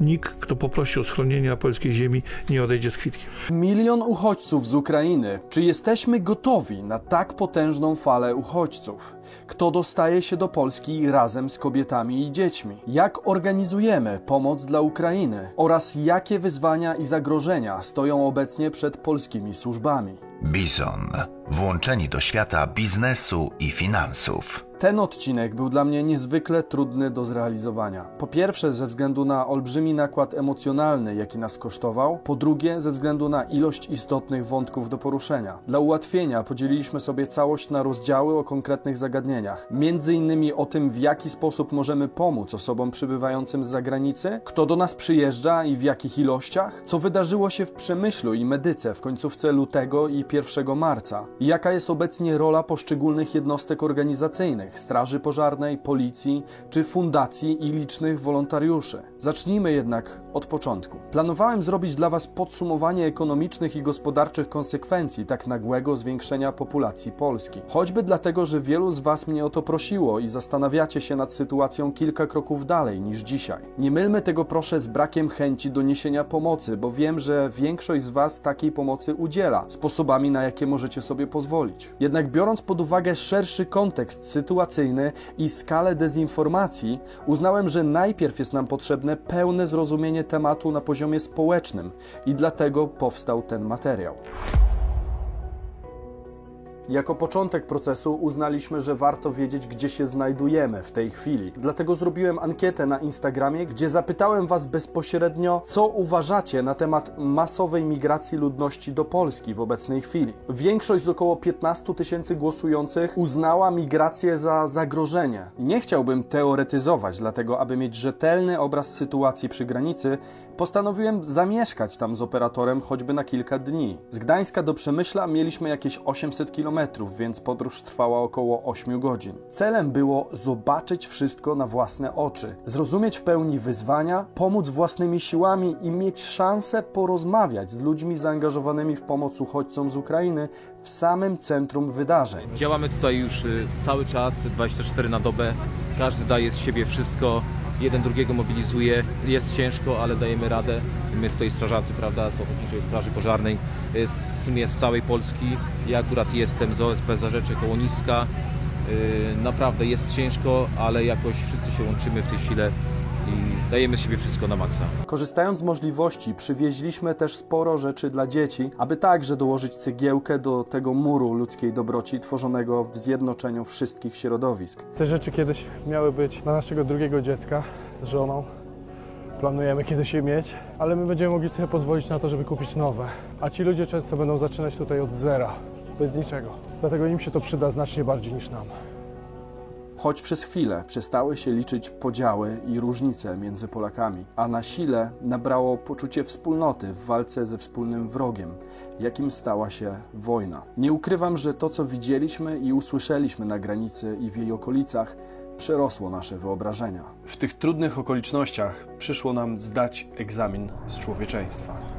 nikt, kto poprosi o schronienie na polskiej ziemi, nie odejdzie z kwitkiem. Milion uchodźców z Ukrainy. Czy jesteśmy gotowi na tak potężną falę uchodźców? Kto dostaje się do Polski razem z kobietami i dziećmi? Jak organizujemy pomoc dla Ukrainy? Oraz jakie wyzwania i zagrożenia stoją obecnie przed polskimi służbami? Bizon. Włączeni do świata biznesu i finansów. Ten odcinek był dla mnie niezwykle trudny do zrealizowania. Po pierwsze, ze względu na olbrzymi nakład emocjonalny, jaki nas kosztował. Po drugie, ze względu na ilość istotnych wątków do poruszenia. Dla ułatwienia podzieliliśmy sobie całość na rozdziały o konkretnych zagadnieniach. Między innymi o tym, w jaki sposób możemy pomóc osobom przybywającym z zagranicy, kto do nas przyjeżdża i w jakich ilościach, co wydarzyło się w Przemyślu i Medyce w końcówce lutego i 1 marca, i jaka jest obecnie rola poszczególnych jednostek organizacyjnych Straży Pożarnej, Policji czy fundacji i licznych wolontariuszy. Zacznijmy jednak od początku. Planowałem zrobić dla Was podsumowanie ekonomicznych i gospodarczych konsekwencji tak nagłego zwiększenia populacji Polski. Choćby dlatego, że wielu z Was mnie o to prosiło i zastanawiacie się nad sytuacją kilka kroków dalej niż dzisiaj. Nie mylmy tego proszę z brakiem chęci do niesienia pomocy, bo wiem, że większość z Was takiej pomocy udziela, sposobami na jakie możecie sobie pozwolić. Jednak biorąc pod uwagę szerszy kontekst sytuacyjny i skalę dezinformacji, uznałem, że najpierw jest nam potrzebne pełne zrozumienie tematu na poziomie społecznym i dlatego powstał ten materiał. Jako początek procesu uznaliśmy, że warto wiedzieć, gdzie się znajdujemy w tej chwili. Dlatego zrobiłem ankietę na Instagramie, gdzie zapytałem Was bezpośrednio, co uważacie na temat masowej migracji ludności do Polski w obecnej chwili. Większość z około 15 tysięcy głosujących uznała migrację za zagrożenie. Nie chciałbym teoretyzować, dlatego aby mieć rzetelny obraz sytuacji przy granicy, postanowiłem zamieszkać tam z operatorem choćby na kilka dni. Z Gdańska do Przemyśla mieliśmy jakieś 800 km, więc podróż trwała około 8 godzin. Celem było zobaczyć wszystko na własne oczy, zrozumieć w pełni wyzwania, pomóc własnymi siłami i mieć szansę porozmawiać z ludźmi zaangażowanymi w pomoc uchodźcom z Ukrainy w samym centrum wydarzeń. Działamy tutaj już y, cały czas, 24 na dobę. Każdy daje z siebie wszystko, jeden drugiego mobilizuje. Jest ciężko, ale dajemy radę. My tutaj strażacy, prawda, z Ochotniczej Straży Pożarnej, y, w sumie z całej Polski. Ja akurat jestem z OSP Zarzecze koło Niska. Y, Naprawdę jest ciężko, ale jakoś wszyscy się łączymy w tej chwili dajemy z siebie wszystko na maksa. Korzystając z możliwości, przywieźliśmy też sporo rzeczy dla dzieci, aby także dołożyć cegiełkę do tego muru ludzkiej dobroci tworzonego w zjednoczeniu wszystkich środowisk. Te rzeczy kiedyś miały być dla naszego drugiego dziecka z żoną. Planujemy kiedyś je mieć, ale my będziemy mogli sobie pozwolić na to, żeby kupić nowe. A ci ludzie często będą zaczynać tutaj od zera, bez niczego. Dlatego im się to przyda znacznie bardziej niż nam. Choć przez chwilę przestały się liczyć podziały i różnice między Polakami, a na sile nabrało poczucie wspólnoty w walce ze wspólnym wrogiem, jakim stała się wojna. Nie ukrywam, że to, co widzieliśmy i usłyszeliśmy na granicy i w jej okolicach, przerosło nasze wyobrażenia. W tych trudnych okolicznościach przyszło nam zdać egzamin z człowieczeństwa.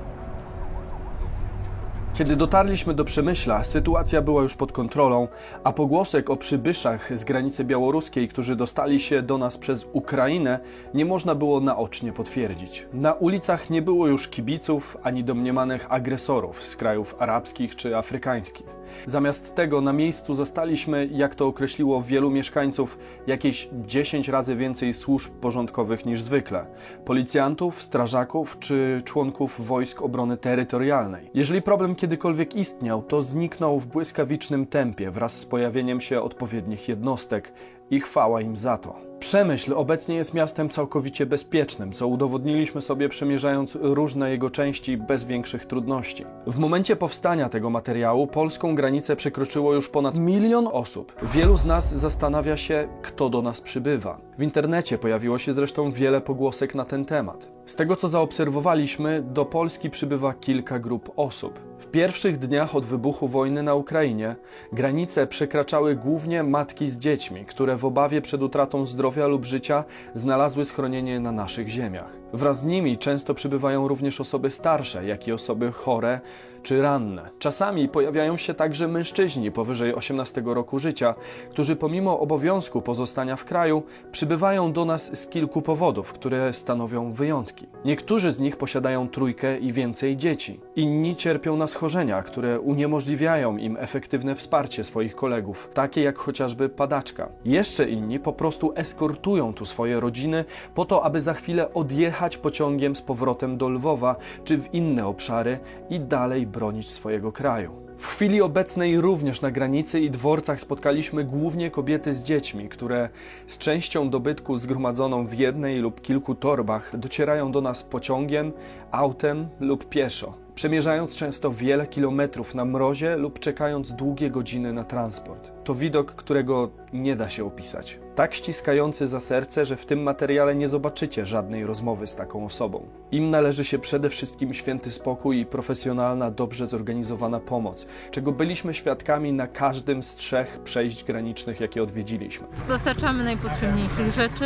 Kiedy dotarliśmy do Przemyśla, sytuacja była już pod kontrolą, a pogłosek o przybyszach z granicy białoruskiej, którzy dostali się do nas przez Ukrainę, nie można było naocznie potwierdzić. Na ulicach nie było już kibiców ani domniemanych agresorów z krajów arabskich czy afrykańskich. Zamiast tego na miejscu zastaliśmy, jak to określiło wielu mieszkańców, jakieś 10 razy więcej służb porządkowych niż zwykle policjantów, strażaków czy członków wojsk obrony terytorialnej. Jeżeli problem kiedykolwiek istniał, to zniknął w błyskawicznym tempie wraz z pojawieniem się odpowiednich jednostek i chwała im za to. Przemyśl obecnie jest miastem całkowicie bezpiecznym, co udowodniliśmy sobie przemierzając różne jego części bez większych trudności. W momencie powstania tego materiału polską granicę przekroczyło już ponad milion osób. Wielu z nas zastanawia się, kto do nas przybywa. W internecie pojawiło się zresztą wiele pogłosek na ten temat. Z tego co zaobserwowaliśmy, do Polski przybywa kilka grup osób. W pierwszych dniach od wybuchu wojny na Ukrainie granice przekraczały głównie matki z dziećmi, które w obawie przed utratą zdrowia lub życia znalazły schronienie na naszych ziemiach. Wraz z nimi często przybywają również osoby starsze, jak i osoby chore czy ranne. Czasami pojawiają się także mężczyźni powyżej 18 roku życia, którzy pomimo obowiązku pozostania w kraju przybywają do nas z kilku powodów, które stanowią wyjątki. Niektórzy z nich posiadają trójkę i więcej dzieci. Inni cierpią na schorzenia, które uniemożliwiają im efektywne wsparcie swoich kolegów, takie jak chociażby padaczka. Jeszcze inni po prostu eskortują tu swoje rodziny po to, aby za chwilę odjechać pociągiem z powrotem do Lwowa czy w inne obszary i dalej bronić swojego kraju. W chwili obecnej również na granicy i dworcach spotkaliśmy głównie kobiety z dziećmi, które z częścią dobytku zgromadzoną w jednej lub kilku torbach docierają do nas pociągiem, autem lub pieszo, przemierzając często wiele kilometrów na mrozie lub czekając długie godziny na transport. To widok, którego nie da się opisać. Tak ściskający za serce, że w tym materiale nie zobaczycie żadnej rozmowy z taką osobą. Im należy się przede wszystkim święty spokój i profesjonalna, dobrze zorganizowana pomoc, czego byliśmy świadkami na każdym z trzech przejść granicznych, jakie odwiedziliśmy. Dostarczamy najpotrzebniejszych rzeczy,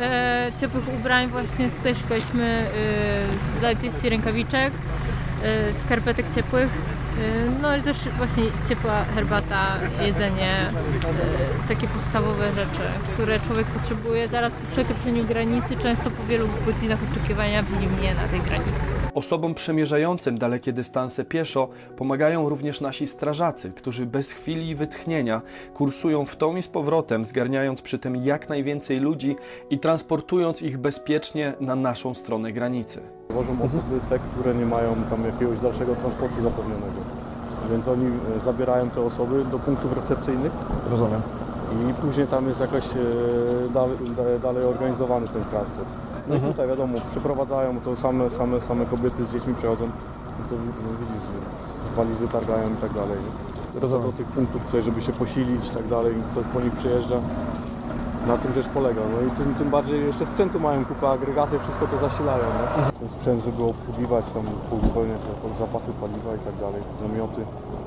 e, ciepłych ubrań. Właśnie tutaj szukaliśmy e, dla dzieci rękawiczek, skarpetek ciepłych. E, no i też właśnie ciepła herbata, jedzenie, e, takie podstawowe rzeczy, które człowiek potrzebuje zaraz po przekroczeniu granicy, często po wielu godzinach oczekiwania w zimnie na tej granicy. Osobom przemierzającym dalekie dystanse pieszo pomagają również nasi strażacy, którzy bez chwili wytchnienia kursują w tą i z powrotem, zgarniając przy tym jak najwięcej ludzi i transportując ich bezpiecznie na naszą stronę granicy. Wożą osoby te, które nie mają tam jakiegoś dalszego transportu zapewnionego. Więc oni e, zabierają te osoby do punktów recepcyjnych. Rozumiem. I później tam jest jakoś e, dalej, dalej organizowany ten transport. No i tutaj wiadomo, przeprowadzają, to same, same, same kobiety z dziećmi przychodzą. No to no widzisz, że walizy targają i tak dalej. Rozumiem. Do tych punktów tutaj, żeby się posilić i tak dalej, ktoś po nich przyjeżdża. Na tym rzecz polega. No i tym, tym bardziej jeszcze sprzętu mają kupę agregaty, wszystko to zasilają. Nie? Sprzęt, żeby obsługiwać, tam uzupełniać zapasy paliwa i tak dalej, namioty.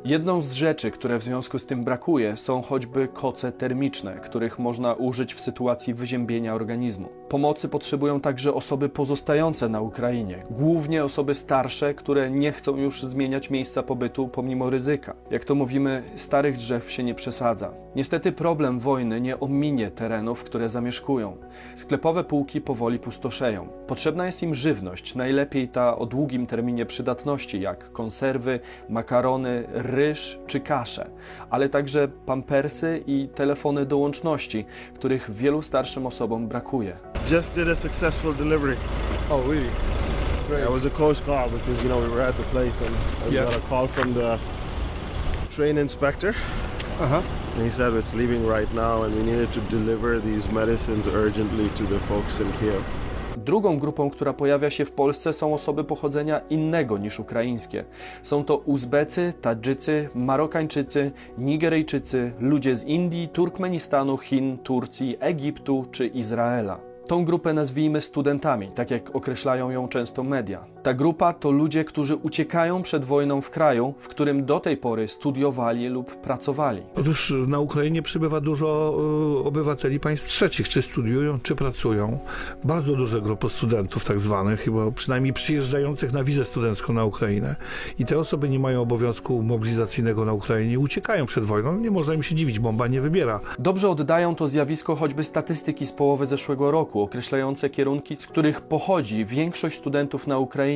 Jedną z rzeczy, które w związku z tym brakuje, są choćby koce termiczne, których można użyć w sytuacji wyziębienia organizmu. Pomocy potrzebują także osoby pozostające na Ukrainie, głównie osoby starsze, które nie chcą już zmieniać miejsca pobytu pomimo ryzyka. Jak to mówimy, starych drzew się nie przesadza. Niestety problem wojny nie ominie terenów, które zamieszkują. Sklepowe półki powoli pustoszeją. Potrzebna jest im żywność, najlepiej ta o długim terminie przydatności, jak konserwy, makarony, ryż czy kasze, ale także pampersy i telefony do łączności, których wielu starszym osobom brakuje. just did a successful delivery. Oh really? That was a close call because you know we were at the place and I Yeah. got a call from the train inspector. Aha. And he said it's leaving right now and we needed to deliver these medicines urgently to the folks in Kiev. Drugą grupą, która pojawia się w Polsce, są osoby pochodzenia innego niż ukraińskie. Są to Uzbecy, Tadżycy, Marokańczycy, Nigeryjczycy, ludzie z Indii, Turkmenistanu, Chin, Turcji, Egiptu czy Izraela. Tą grupę nazwijmy studentami, tak jak określają ją często media. Ta grupa to ludzie, którzy uciekają przed wojną w kraju, w którym do tej pory studiowali lub pracowali. Otóż na Ukrainie przybywa dużo y, obywateli państw trzecich, czy studiują, czy pracują. Bardzo duże grupy studentów tak zwanych, chyba przynajmniej przyjeżdżających na wizę studencką na Ukrainę. I te osoby nie mają obowiązku mobilizacyjnego na Ukrainie, uciekają przed wojną. Nie można im się dziwić, bomba nie wybiera. Dobrze oddają to zjawisko choćby statystyki z połowy zeszłego roku, określające kierunki, z których pochodzi większość studentów na Ukrainie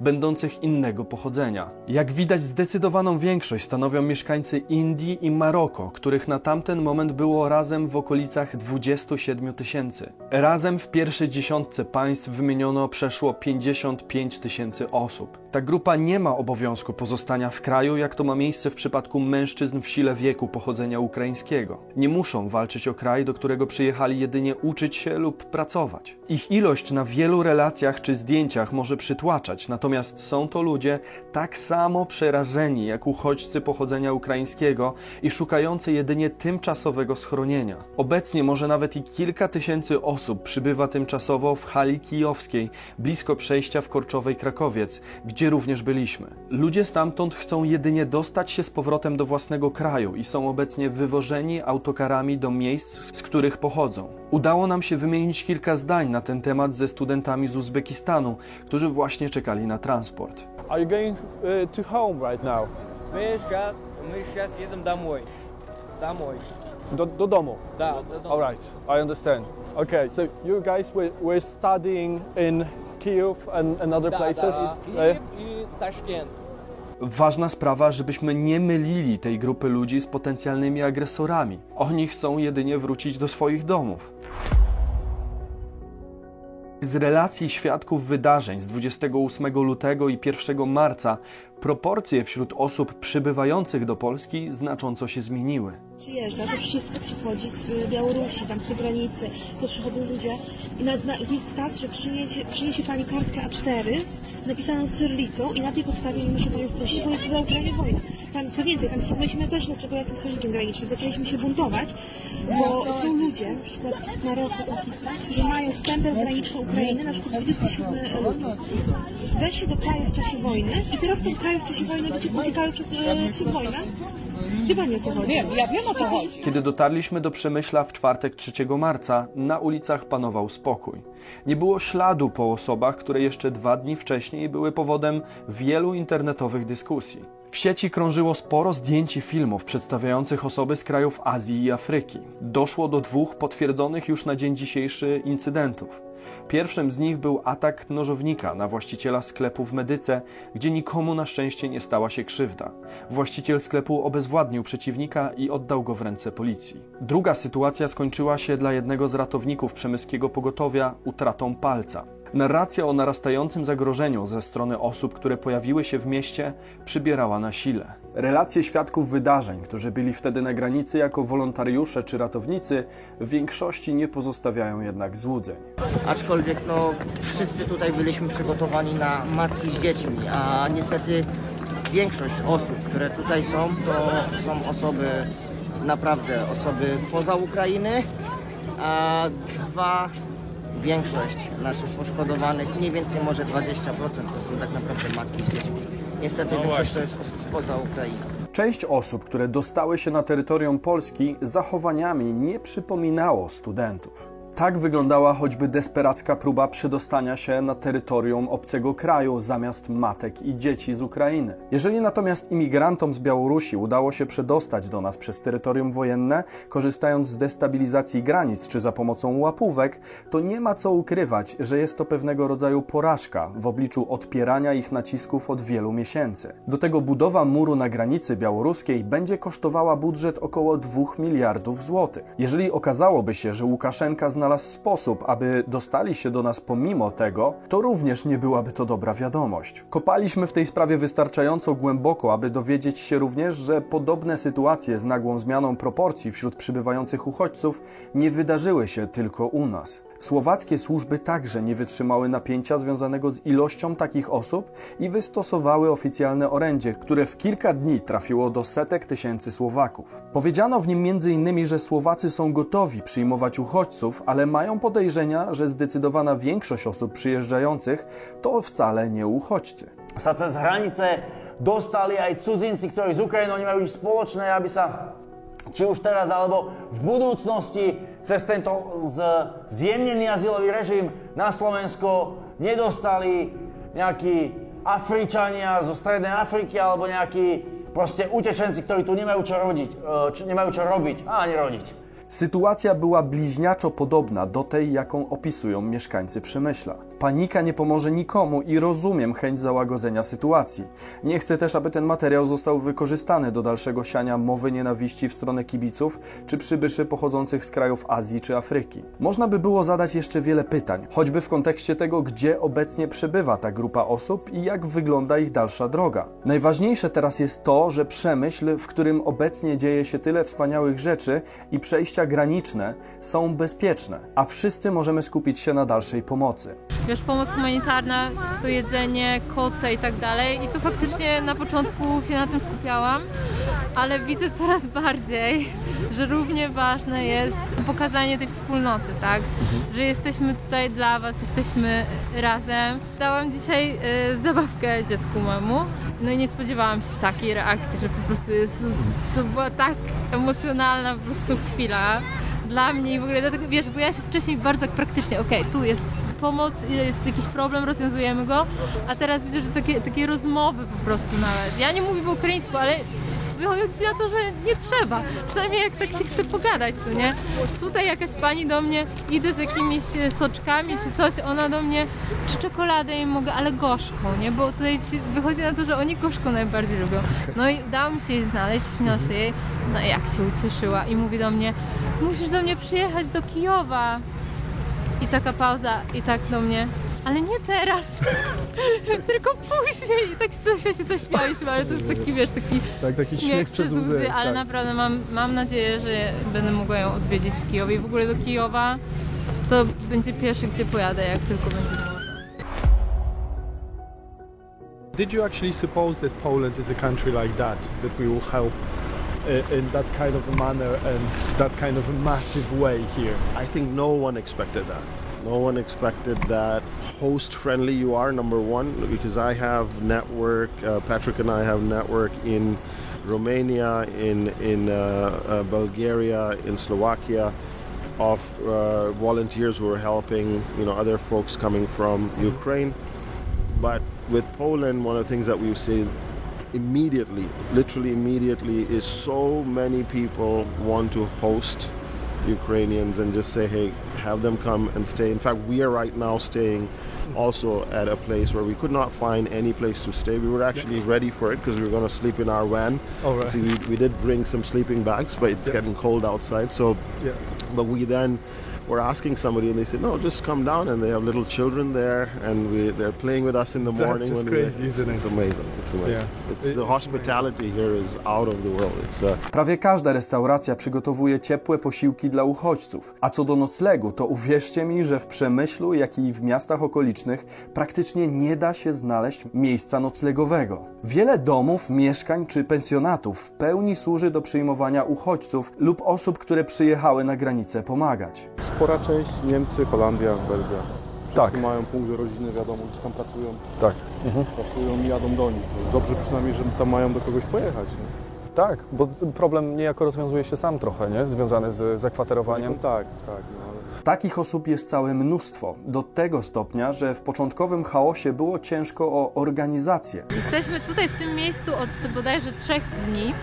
będących innego pochodzenia. Jak widać, zdecydowaną większość stanowią mieszkańcy Indii i Maroko, których na tamten moment było razem w okolicach 27 tysięcy. Razem w pierwszej dziesiątce państw wymieniono przeszło 55 tysięcy osób. Ta grupa nie ma obowiązku pozostania w kraju, jak to ma miejsce w przypadku mężczyzn w sile wieku pochodzenia ukraińskiego. Nie muszą walczyć o kraj, do którego przyjechali jedynie uczyć się lub pracować. Ich ilość na wielu relacjach czy zdjęciach może przytłaczać, natomiast są to ludzie tak samo przerażeni jak uchodźcy pochodzenia ukraińskiego i szukający jedynie tymczasowego schronienia. Obecnie może nawet i kilka tysięcy osób przybywa tymczasowo w hali kijowskiej, blisko przejścia w Korczowej Krakowiec, gdzie gdzie również byliśmy. Ludzie stamtąd chcą jedynie dostać się z powrotem do własnego kraju i są obecnie wywożeni autokarami do miejsc, z których pochodzą. Udało nam się wymienić kilka zdań na ten temat ze studentami z Uzbekistanu, którzy właśnie czekali na transport. Are you going uh, to home right now? Мы сейчас, мы сейчас едем домой. Домой. Do, do domu. Да, до дома. All right, I understand. Okay, so you guys were, were studying in And, and other places? Kijów i Ważna sprawa, żebyśmy nie mylili tej grupy ludzi z potencjalnymi agresorami. Oni chcą jedynie wrócić do swoich domów. Z relacji świadków wydarzeń z 28 lutego i 1 marca proporcje wśród osób przybywających do Polski znacząco się zmieniły przyjeżdża, to wszystko przychodzi z Białorusi, tam z tej granicy, to przychodzą ludzie i na, na, jest tak, przyniesie, przyniesie Pani kartkę A4 napisaną cyrylicą i na tej podstawie nie muszę Panią wprosić, bo jest na Ukrainie wojna. Tam, co więcej, tam myśmy też, dlaczego ja jestem strażnikiem granicznym, zaczęliśmy się buntować, bo są ludzie, na przykład Maroko, Pakistan, którzy mają stempel graniczny Ukrainy, na przykład 27 luty. Weszli do kraju w czasie wojny i teraz tych krajów w czasie wojny uciek- uciekają przez, e, przez wojnę. Pani o co chodzi? Wiem, ja wiem o co chodzi. Kiedy dotarliśmy do Przemyśla w czwartek 3 marca, na ulicach panował spokój. Nie było śladu po osobach, które jeszcze dwa dni wcześniej były powodem wielu internetowych dyskusji. W sieci krążyło sporo zdjęć i filmów przedstawiających osoby z krajów Azji i Afryki. Doszło do dwóch potwierdzonych już na dzień dzisiejszy incydentów. Pierwszym z nich był atak nożownika na właściciela sklepu w Medyce, gdzie nikomu na szczęście nie stała się krzywda. Właściciel sklepu obezwładnił przeciwnika i oddał go w ręce policji. Druga sytuacja skończyła się dla jednego z ratowników przemyskiego pogotowia utratą palca. Narracja o narastającym zagrożeniu ze strony osób, które pojawiły się w mieście, przybierała na sile. Relacje świadków wydarzeń, którzy byli wtedy na granicy jako wolontariusze czy ratownicy, w większości nie pozostawiają jednak złudzeń. aczkolwiek no, wszyscy tutaj byliśmy przygotowani na matki z dziećmi, a niestety większość osób, które tutaj są, to są osoby, naprawdę osoby poza Ukrainy, a dwa, większość naszych poszkodowanych, mniej więcej może 20% to są tak naprawdę matki z dziećmi. Niestety większość to jest osób spoza Ukrainy. Część osób, które dostały się na terytorium Polski, zachowaniami nie przypominało studentów. Tak wyglądała choćby desperacka próba przedostania się na terytorium obcego kraju zamiast matek i dzieci z Ukrainy. Jeżeli natomiast imigrantom z Białorusi udało się przedostać do nas przez terytorium wojenne, korzystając z destabilizacji granic czy za pomocą łapówek, to nie ma co ukrywać, że jest to pewnego rodzaju porażka w obliczu odpierania ich nacisków od wielu miesięcy. Do tego budowa muru na granicy białoruskiej będzie kosztowała budżet około 2 miliardów złotych. Jeżeli okazałoby się, że Łukaszenka znalazł sposób, aby dostali się do nas pomimo tego, to również nie byłaby to dobra wiadomość. Kopaliśmy w tej sprawie wystarczająco głęboko, aby dowiedzieć się również, że podobne sytuacje z nagłą zmianą proporcji wśród przybywających uchodźców nie wydarzyły się tylko u nas. Słowackie służby także nie wytrzymały napięcia związanego z ilością takich osób i wystosowały oficjalne orędzie, które w kilka dni trafiło do setek tysięcy Słowaków. Powiedziano w nim m.in., że Słowacy są gotowi przyjmować uchodźców, ale mają podejrzenia, że zdecydowana większość osób przyjeżdżających to wcale nie uchodźcy. sa cez hranice dostali aj cudzinci, ktorí z Ukrajiny, oni majú nič spoločné, aby sa či už teraz alebo v budúcnosti cez tento zjemnený azylový režim na Slovensko nedostali nejakí Afričania zo Strednej Afriky alebo nejakí proste utečenci, ktorí tu nemajú čo, rodiť, e, čo, nemajú čo robiť a ani rodiť. Sytuacja była bliźniaczo podobna do tej, jaką opisują mieszkańcy Przemyśla. Panika nie pomoże nikomu i rozumiem chęć załagodzenia sytuacji. Nie chcę też, aby ten materiał został wykorzystany do dalszego siania mowy nienawiści w stronę kibiców czy przybyszy pochodzących z krajów Azji czy Afryki. Można by było zadać jeszcze wiele pytań, choćby w kontekście tego, gdzie obecnie przebywa ta grupa osób i jak wygląda ich dalsza droga. Najważniejsze teraz jest to, że Przemyśl, w którym obecnie dzieje się tyle wspaniałych rzeczy i przejścia graniczne są bezpieczne, a wszyscy możemy skupić się na dalszej pomocy. Wiesz, pomoc humanitarna, to jedzenie, koce i tak dalej. I to faktycznie na początku się na tym skupiałam. ale widzę coraz bardziej, że równie ważne jest pokazanie tej wspólnoty, tak? Że jesteśmy tutaj dla Was, jesteśmy razem. Dałam dzisiaj e, zabawkę dziecku memu, no i nie spodziewałam się takiej reakcji, że po prostu jest, to była tak emocjonalna po prostu chwila dla mnie i w ogóle dlatego, wiesz, bo ja się wcześniej bardzo praktycznie, okej, tu jest pomoc, jest jakiś problem, rozwiązujemy go, a teraz widzę, że takie, takie rozmowy po prostu nawet. Ja nie mówię po ukraińsku, ale wychodzi na to, że nie trzeba. Przynajmniej jak tak się chce pogadać, co nie? Tutaj jakaś pani do mnie, idę z jakimiś e, soczkami czy coś, ona do mnie, czy czekoladę jej mogę, ale gorzką, nie? Bo tutaj wychodzi na to, że oni gorzką najbardziej lubią. No i udało mi się jej znaleźć, przyniosę jej, no jak się ucieszyła i mówi do mnie, musisz do mnie przyjechać do Kijowa. I taka pauza i tak do mnie, ale nie teraz, tylko później. I tak coś się zaśmialiśmy, ale to jest taki, wiesz, taki, Tak, taki śmiech, śmiech przez łzy, łzy, ale tak. naprawdę mam, mam nadzieję, że będę mogła ją odwiedzić w Kijowie. I w ogóle do Kijowa to będzie pierwszy, gdzie pojadę, jak tylko będzie można. Did you actually suppose that Poland is a country like that, that we will help in that kind of a manner and that kind of a massive way here? I think no one expected that. No one expected that host friendly you are, number one, because I have network, uh, Patrick and I have network in Romania, in, in uh, uh, Bulgaria, in Slovakia of uh, volunteers who are helping, you know, other folks coming from Ukraine. But with Poland, one of the things that we've seen immediately, literally immediately, is so many people want to host Ukrainians and just say, hey, have them come and stay. In fact, we are right now staying also at a place where we could not find any place to stay. We were actually ready for it because we were going to sleep in our van. All right. See, we, we did bring some sleeping bags, but it's Yeah. getting cold outside. So Yeah. but we then were asking somebody, and they said, "No, just come down." And they have little children there, and we, they're playing with us in the That's morning. just when we- crazy, it's, isn't it's it? amazing. It's amazing. Yeah. It's It- the it's hospitality here is out of the world. It's uh, Prawie każda restauracja przygotowuje ciepłe posiłki dla uchodźców. A co do noclegu, to uwierzcie mi, że w Przemyślu, jak i w miastach okolicznych praktycznie nie da się znaleźć miejsca noclegowego. Wiele domów, mieszkań czy pensjonatów w pełni służy do przyjmowania uchodźców lub osób, które przyjechały na granicę pomagać. Spora część Niemcy, Holandia, Belgia. Wszyscy Tak. mają punkt rodziny, wiadomo, gdzieś tam pracują. Tak. Pracują i jadą do nich. Dobrze przynajmniej, że tam mają do kogoś pojechać. Nie? Tak, bo problem niejako rozwiązuje się sam trochę, nie? Związany z zakwaterowaniem. No tak, tak. No, ale... Takich osób jest całe mnóstwo, do tego stopnia, że w początkowym chaosie było ciężko o organizację. Jesteśmy tutaj w tym miejscu od bodajże trzech dni.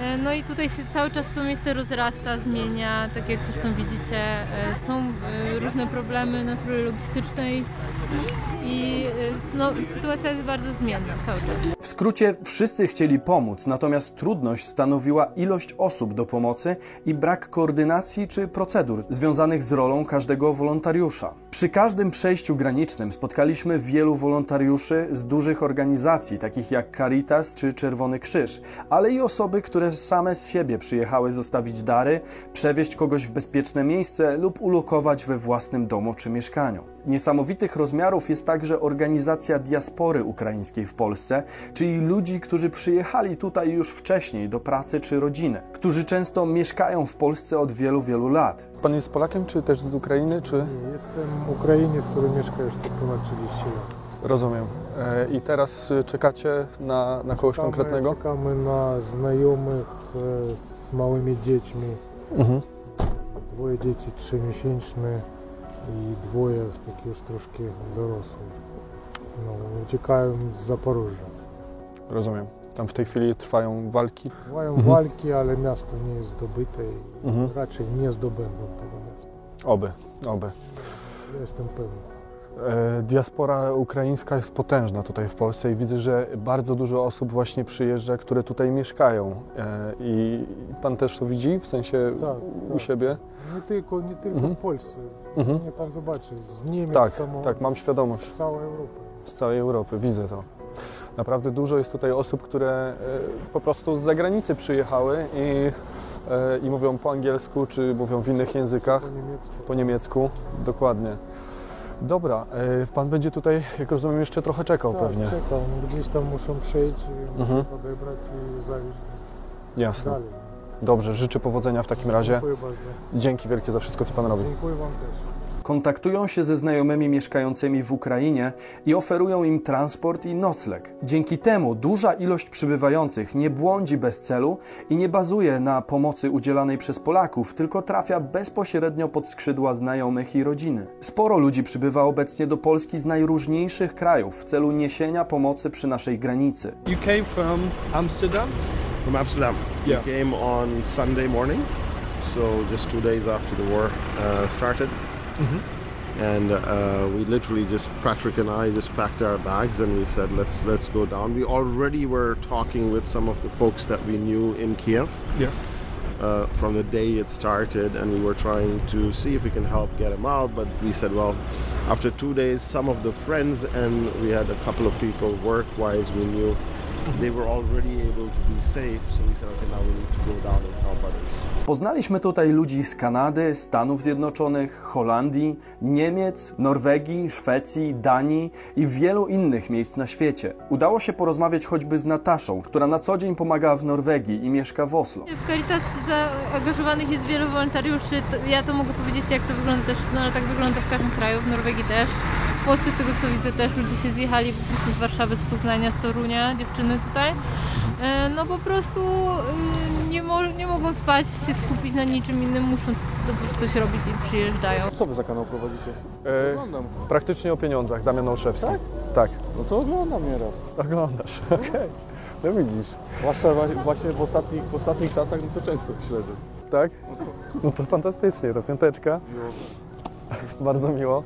E, No i tutaj się cały czas to miejsce rozrasta, zmienia, tak jak zresztą widzicie, e, są e, różne problemy natury logistycznej i no, sytuacja jest bardzo zmienna cały czas. W skrócie, wszyscy chcieli pomóc, natomiast trudność stanowiła ilość osób do pomocy i brak koordynacji czy procedur związanych z rolą każdego wolontariusza. Przy każdym przejściu granicznym spotkaliśmy wielu wolontariuszy z dużych organizacji, takich jak Caritas czy Czerwony Krzyż, ale i osoby, które same z siebie przyjechały zostawić dary, przewieźć kogoś w bezpieczne miejsce lub ulokować we własnym domu czy mieszkaniu. Niesamowitych rozmiarów jest także organizacja diaspory ukraińskiej w Polsce, czyli ludzi, którzy przyjechali tutaj już wcześniej do pracy czy rodziny, którzy często mieszkają w Polsce od wielu, wielu lat. Pan jest Polakiem, czy też z Ukrainy, czy... Jestem Ukrainiec, który mieszka już tu ponad 30 lat. Rozumiem. E, I teraz y, czekacie na, na kogoś Czekamy- konkretnego? Czekamy na znajomych e, z małymi dziećmi. Mhm. Dwoje dzieci trzymiesięczne i dwoje takich już troszkę dorosłych. No, uciekają z Zaporoża. Rozumiem. Tam w tej chwili trwają walki? Trwają Mhm. walki, ale miasto nie jest zdobyte i Mhm. raczej nie zdobędą tego miasta. Oby, oby. Jestem pewny. E, Diaspora ukraińska jest potężna tutaj w Polsce i widzę, że bardzo dużo osób właśnie przyjeżdża, które tutaj mieszkają. E, I pan też to widzi, w sensie Tak, u tak. siebie? Nie tylko, nie tylko Mhm. w Polsce. Mhm. Nie pan zobaczy, z Niemiec Tak, samo, tak, mam świadomość. z całej Europy. Z całej Europy, widzę to. Naprawdę dużo jest tutaj osób, które e, po prostu z zagranicy przyjechały i, i mówią po angielsku, czy mówią w innych językach. Po niemiecku. Po niemiecku, dokładnie. Dobra, e, pan będzie tutaj, jak rozumiem, jeszcze trochę czekał Tak, pewnie. czekam. Gdzieś tam muszą przyjść, muszę Mhm. odebrać i zawieźć Jasne. dalej. Dobrze, życzę powodzenia w takim razie. Dziękuję bardzo. Dzięki wielkie za wszystko, co pan robi. Dziękuję Wam też. Kontaktują się ze znajomymi mieszkającymi w Ukrainie i oferują im transport i nocleg. Dzięki temu duża ilość przybywających nie błądzi bez celu i nie bazuje na pomocy udzielanej przez Polaków, tylko trafia bezpośrednio pod skrzydła znajomych i rodziny. Sporo ludzi przybywa obecnie do Polski z najróżniejszych krajów w celu niesienia pomocy przy naszej granicy. You came from Amsterdam? From Amsterdam. Yeah. We came on Sunday morning, so just two days after the war uh, started. And uh, we literally just Patrick and I just packed our bags and we said let's let's go down. We already were talking with some of the folks that we knew in Kiev. Yeah. Uh, from the day it started, and we were trying to see if we can help get them out. But we said, well, after two days, some of the friends and we had a couple of people work-wise we knew Poznaliśmy tutaj ludzi z Kanady, Stanów Zjednoczonych, Holandii, Niemiec, Norwegii, Szwecji, Danii i wielu innych miejsc na świecie. Udało się porozmawiać choćby z Nataszą, która na co dzień pomaga w Norwegii i mieszka w Oslo. W Caritas zaangażowanych jest wielu wolontariuszy. Ja to mogę powiedzieć, jak to wygląda też, no ale tak wygląda w każdym kraju, w Norwegii też. W Polsce, z tego co widzę, też ludzie się zjechali po prostu z Warszawy, z Poznania, z Torunia, dziewczyny tutaj. E, No po prostu y, nie, mo- nie mogą spać, się skupić na niczym innym, muszą coś robić i przyjeżdżają. Co wy za kanał prowadzicie? E, Oglądam. praktycznie o pieniądzach, Damian Olszewski. Tak? Tak. No to oglądam nieraz. Oglądasz, okej. No widzisz. Zwłaszcza właśnie w ostatnich, w ostatnich czasach, no to często śledzę. Tak? No to fantastycznie, to piąteczka. Bardzo miło.